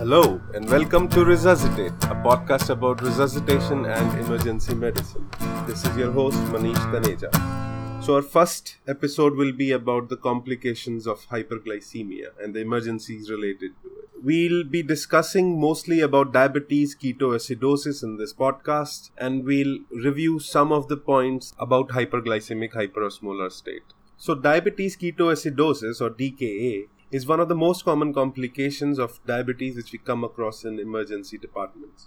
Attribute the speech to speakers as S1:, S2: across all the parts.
S1: Hello, and welcome to Resuscitate, a podcast about resuscitation and emergency medicine. This is your host, Manish Taneja. So, our first episode will be about the complications of hyperglycemia and the emergencies related to it. We'll be discussing mostly about diabetes ketoacidosis in this podcast, and we'll review some of the points about hyperglycemic hyperosmolar state. So, diabetes ketoacidosis or DKA is one of the most common complications of diabetes which we come across in emergency departments.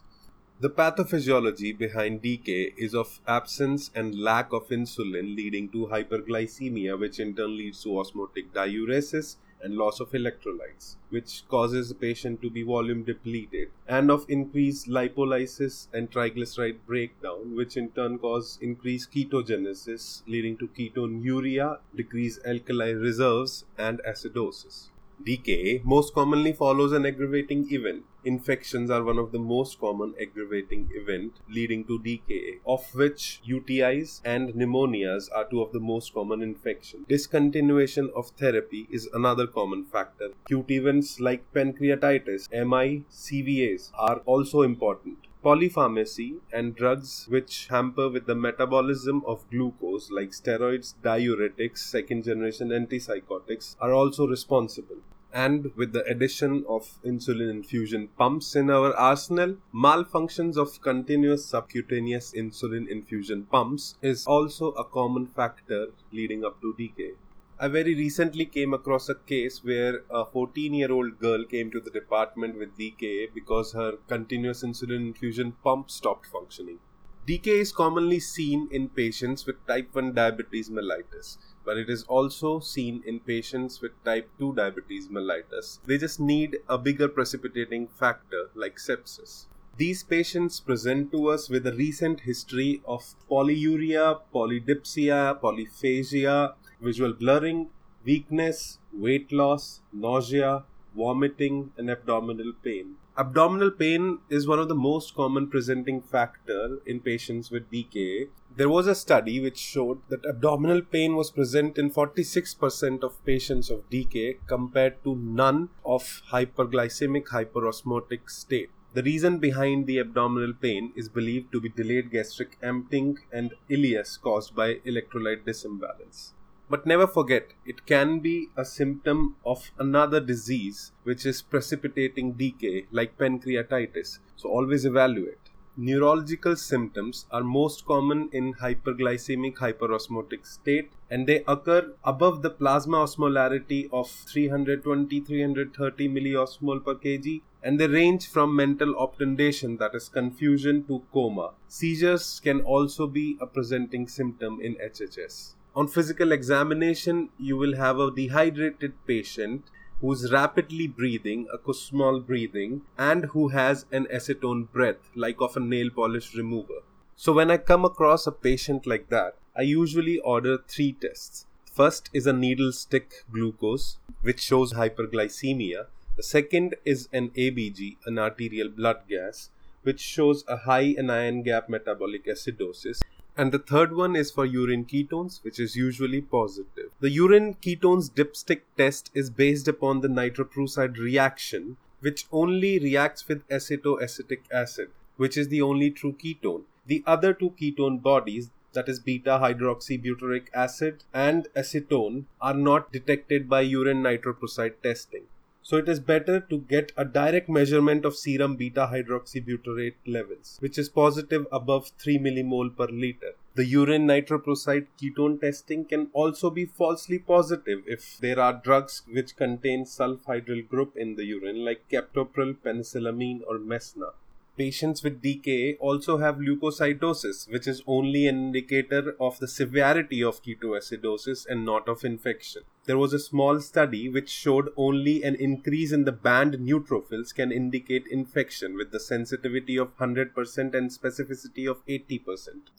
S1: The pathophysiology behind DK is of absence and lack of insulin leading to hyperglycemia, which in turn leads to osmotic diuresis and loss of electrolytes, which causes the patient to be volume depleted, and of increased lipolysis and triglyceride breakdown, which in turn cause increased ketogenesis, leading to ketonuria, decreased alkali reserves, and acidosis. DKA most commonly follows an aggravating event. Infections are one of the most common aggravating event leading to DKA, of which UTIs and pneumonias are two of the most common infections. Discontinuation of therapy is another common factor. Acute events like pancreatitis, MI, CVAs are also important. Polypharmacy and drugs which hamper with the metabolism of glucose like steroids, diuretics, second generation antipsychotics are also responsible and with the addition of insulin infusion pumps in our arsenal, malfunctions of continuous subcutaneous insulin infusion pumps is also a common factor leading up to DKA. I very recently came across a case where a 14 year old girl came to the department with DKA because her continuous insulin infusion pump stopped functioning. DKA is commonly seen in patients with type 1 diabetes mellitus, but it is also seen in patients with type 2 diabetes mellitus. They just need a bigger precipitating factor like sepsis. These patients present to us with a recent history of polyuria, polydipsia, polyphagia, visual blurring, weakness, weight loss, nausea, vomiting, and abdominal pain. Abdominal pain is one of the most common presenting factor in patients with DKA. There was a study which showed that abdominal pain was present in 46% of patients of DKA compared to none of hyperglycemic hyperosmotic state. The reason behind the abdominal pain is believed to be delayed gastric emptying and ileus caused by electrolyte disimbalance. But never forget, it can be a symptom of another disease which is precipitating DKA, like pancreatitis. So always evaluate. Neurological symptoms are most common in hyperglycemic hyperosmotic state and they occur above the plasma osmolarity of 320 330 milliosmol per kg and they range from mental obtundation that is confusion to coma. Seizures can also be a presenting symptom in HHS on physical examination, you will have a dehydrated patient who's rapidly breathing, a Kussmaul breathing, and who has an acetone breath, like of a nail polish remover. So, when I come across a patient like that, I usually order three tests. First is a needle stick glucose, which shows hyperglycemia. The second is an ABG, an arterial blood gas, which shows a high anion gap metabolic acidosis. And the third one is for urine ketones, which is usually positive. The urine ketones dipstick test is based upon the nitroprusside reaction, which only reacts with acetoacetic acid, which is the only true ketone. The other two ketone bodies, that is beta hydroxybutyric acid and acetone, are not detected by urine nitroprusside testing. So it is better to get a direct measurement of serum beta hydroxybutyrate levels, which is positive above 3 millimole per liter. The urine nitroprusside ketone testing can also be falsely positive if there are drugs which contain sulfhydryl group in the urine like captopril, penicillamine or mesna. Patients with DKA also have leukocytosis, which is only an indicator of the severity of ketoacidosis and not of infection. There was a small study which showed only an increase in the band neutrophils can indicate infection with the sensitivity of 100% and specificity of 80%.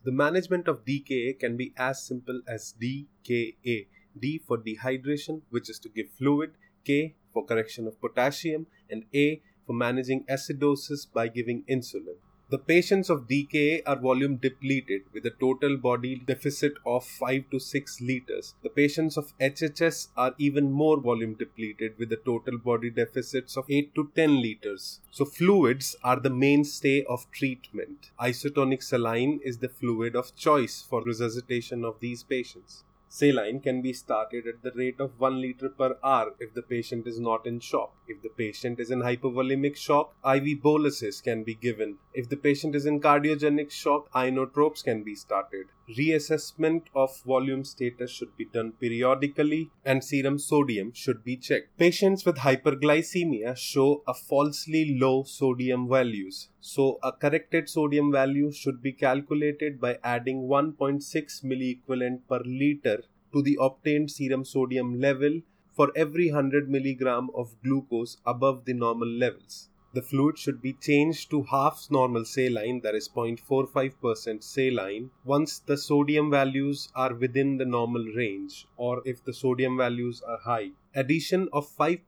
S1: The management of DKA can be as simple as DKA. D for dehydration, which is to give fluid, K for correction of potassium, and A for managing acidosis by giving insulin. The patients of DKA are volume depleted with a total body deficit of 5 to 6 liters. The patients of HHS are even more volume depleted with a total body deficits of 8 to 10 liters. So, fluids are the mainstay of treatment. Isotonic saline is the fluid of choice for resuscitation of these patients. Saline can be started at the rate of 1 liter per hour if the patient is not in shock. If the patient is in hypovolemic shock, IV boluses can be given. If the patient is in cardiogenic shock, inotropes can be started. Reassessment of volume status should be done periodically and serum sodium should be checked. Patients with hyperglycemia show a falsely low sodium values. So a corrected sodium value should be calculated by adding 1.6 milliequivalent per liter to the obtained serum sodium level for every 100 milligram of glucose above the normal levels the fluid should be changed to half normal saline, that is 0.45% saline, once the sodium values are within the normal range or if the sodium values are high. Addition of 5%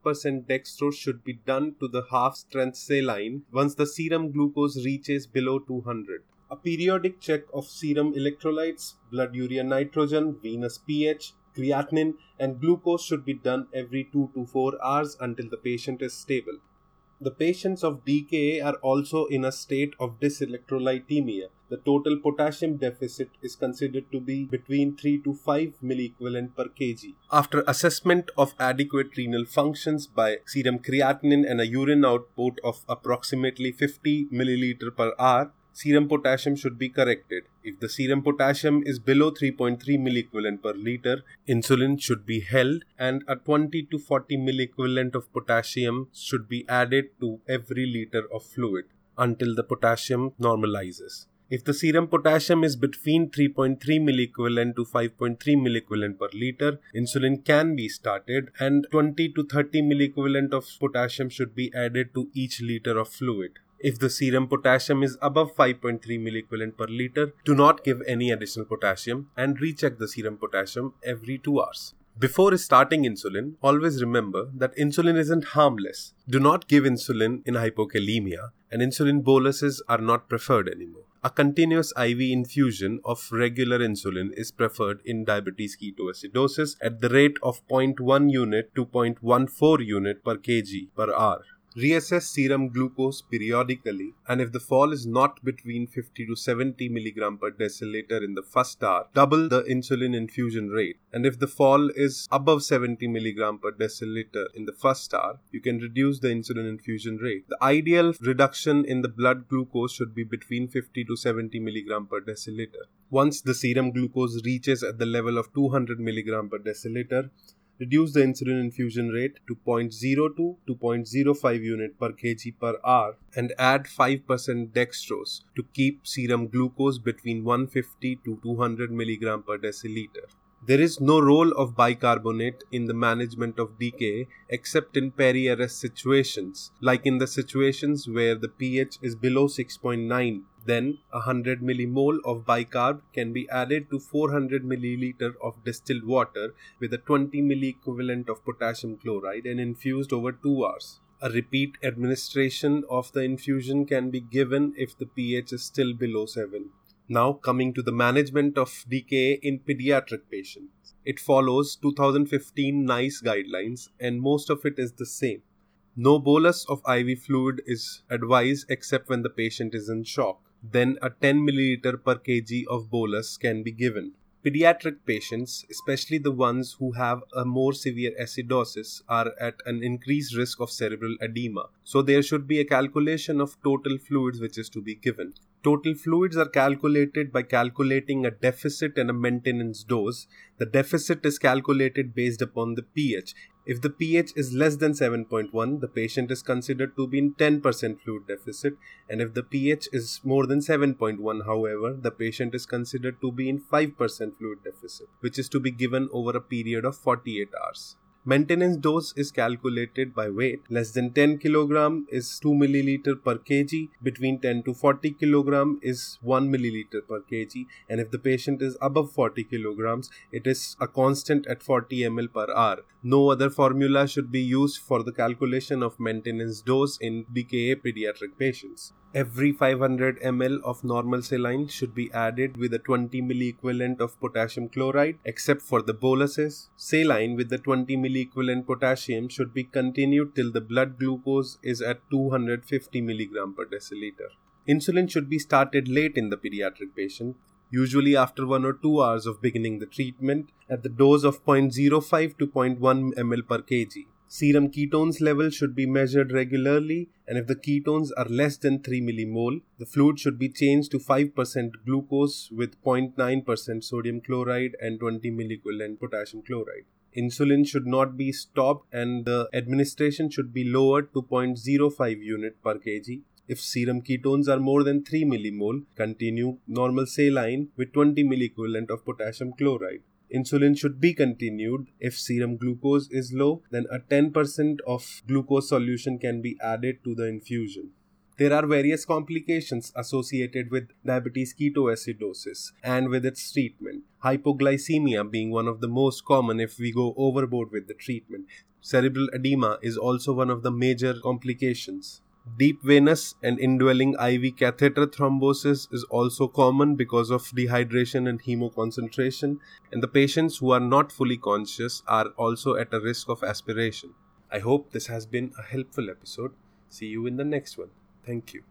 S1: dextrose should be done to the half strength saline once the serum glucose reaches below 200. A periodic check of serum electrolytes, blood urea nitrogen, venous pH, creatinine, and glucose should be done every 2 to 4 hours until the patient is stable. The patients of DKA are also in a state of dyselectrolytemia. The total potassium deficit is considered to be between 3 to 5 milliequivalent per kg. After assessment of adequate renal functions by serum creatinine and a urine output of approximately 50 milliliter per hour, serum potassium should be corrected. If the serum potassium is below 3.3 milliequivalent per liter, insulin should be held and a 20 to 40 milliequivalent of potassium should be added to every liter of fluid until the potassium normalizes. If the serum potassium is between 3.3 milliequivalent to 5.3 milliequivalent per liter, insulin can be started and 20 to 30 milliequivalent of potassium should be added to each liter of fluid. If the serum potassium is above 5.3 milliequivalent per liter, do not give any additional potassium and recheck the serum potassium every 2 hours. Before starting insulin, always remember that insulin isn't harmless. Do not give insulin in hypokalemia, and insulin boluses are not preferred anymore. A continuous IV infusion of regular insulin is preferred in diabetes ketoacidosis at the rate of 0.1 unit to 0.14 unit per kg per hour. Reassess serum glucose periodically, and if the fall is not between 50 to 70 mg per deciliter in the first hour, double the insulin infusion rate. And if the fall is above 70 mg per deciliter in the first hour, you can reduce the insulin infusion rate. The ideal reduction in the blood glucose should be between 50 to 70 mg per deciliter. Once the serum glucose reaches at the level of 200 mg per deciliter, reduce the insulin infusion rate to 0.02 to 0.05 unit per kg per hour and add 5% dextrose to keep serum glucose between 150 to 200 mg per deciliter. There is no role of bicarbonate in the management of DKA except in peri-arrest situations, like in the situations where the pH is below 6.9 then 100 millimole of bicarb can be added to 400 milliliter of distilled water with a 20 milliequivalent of potassium chloride and infused over 2 hours. A repeat administration of the infusion can be given if the pH is still below 7. Now, coming to the management of DKA in pediatric patients. It follows 2015 NICE guidelines and most of it is the same. No bolus of IV fluid is advised except when the patient is in shock then a 10 milliliter per kg of bolus can be given. Pediatric patients, especially the ones who have a more severe acidosis, are at an increased risk of cerebral edema. So there should be a calculation of total fluids which is to be given. Total fluids are calculated by calculating a deficit and a maintenance dose. The deficit is calculated based upon the pH. If the pH is less than 7.1, the patient is considered to be in 10% fluid deficit, and if the pH is more than 7.1, however, the patient is considered to be in 5% fluid deficit, which is to be given over a period of 48 hours. Maintenance dose is calculated by weight. Less than 10 kg is 2 milliliter per kg. Between 10 to 40 kg is 1 milliliter per kg. And if the patient is above 40 kg, it is a constant at 40 ml per hour. No other formula should be used for the calculation of maintenance dose in DKA pediatric patients. Every 500 ml of normal saline should be added with a 20 milliequivalent of potassium chloride, except for the boluses. Saline with the 20 milliequivalent potassium should be continued till the blood glucose is at 250 milligram per deciliter. Insulin should be started late in the pediatric patient, usually after 1 or 2 hours of beginning the treatment, at the dose of 0.05 to 0.1 ml per kg. Serum ketones level should be measured regularly, and if the ketones are less than 3 millimole, the fluid should be changed to 5% glucose with 0.9% sodium chloride and 20 milliequivalent potassium chloride. Insulin should not be stopped, and the administration should be lowered to 0.05 unit per kg. If serum ketones are more than 3 millimole, continue normal saline with 20 milliequivalent of potassium chloride. Insulin should be continued. If serum glucose is low, then a 10% of glucose solution can be added to the infusion. There are various complications associated with diabetes ketoacidosis and with its treatment. Hypoglycemia being one of the most common if we go overboard with the treatment. Cerebral edema is also one of the major complications. Deep venous and indwelling IV catheter thrombosis is also common because of dehydration and hemoconcentration, and the patients who are not fully conscious are also at a risk of aspiration. I hope this has been a helpful episode. See you in the next one. Thank you.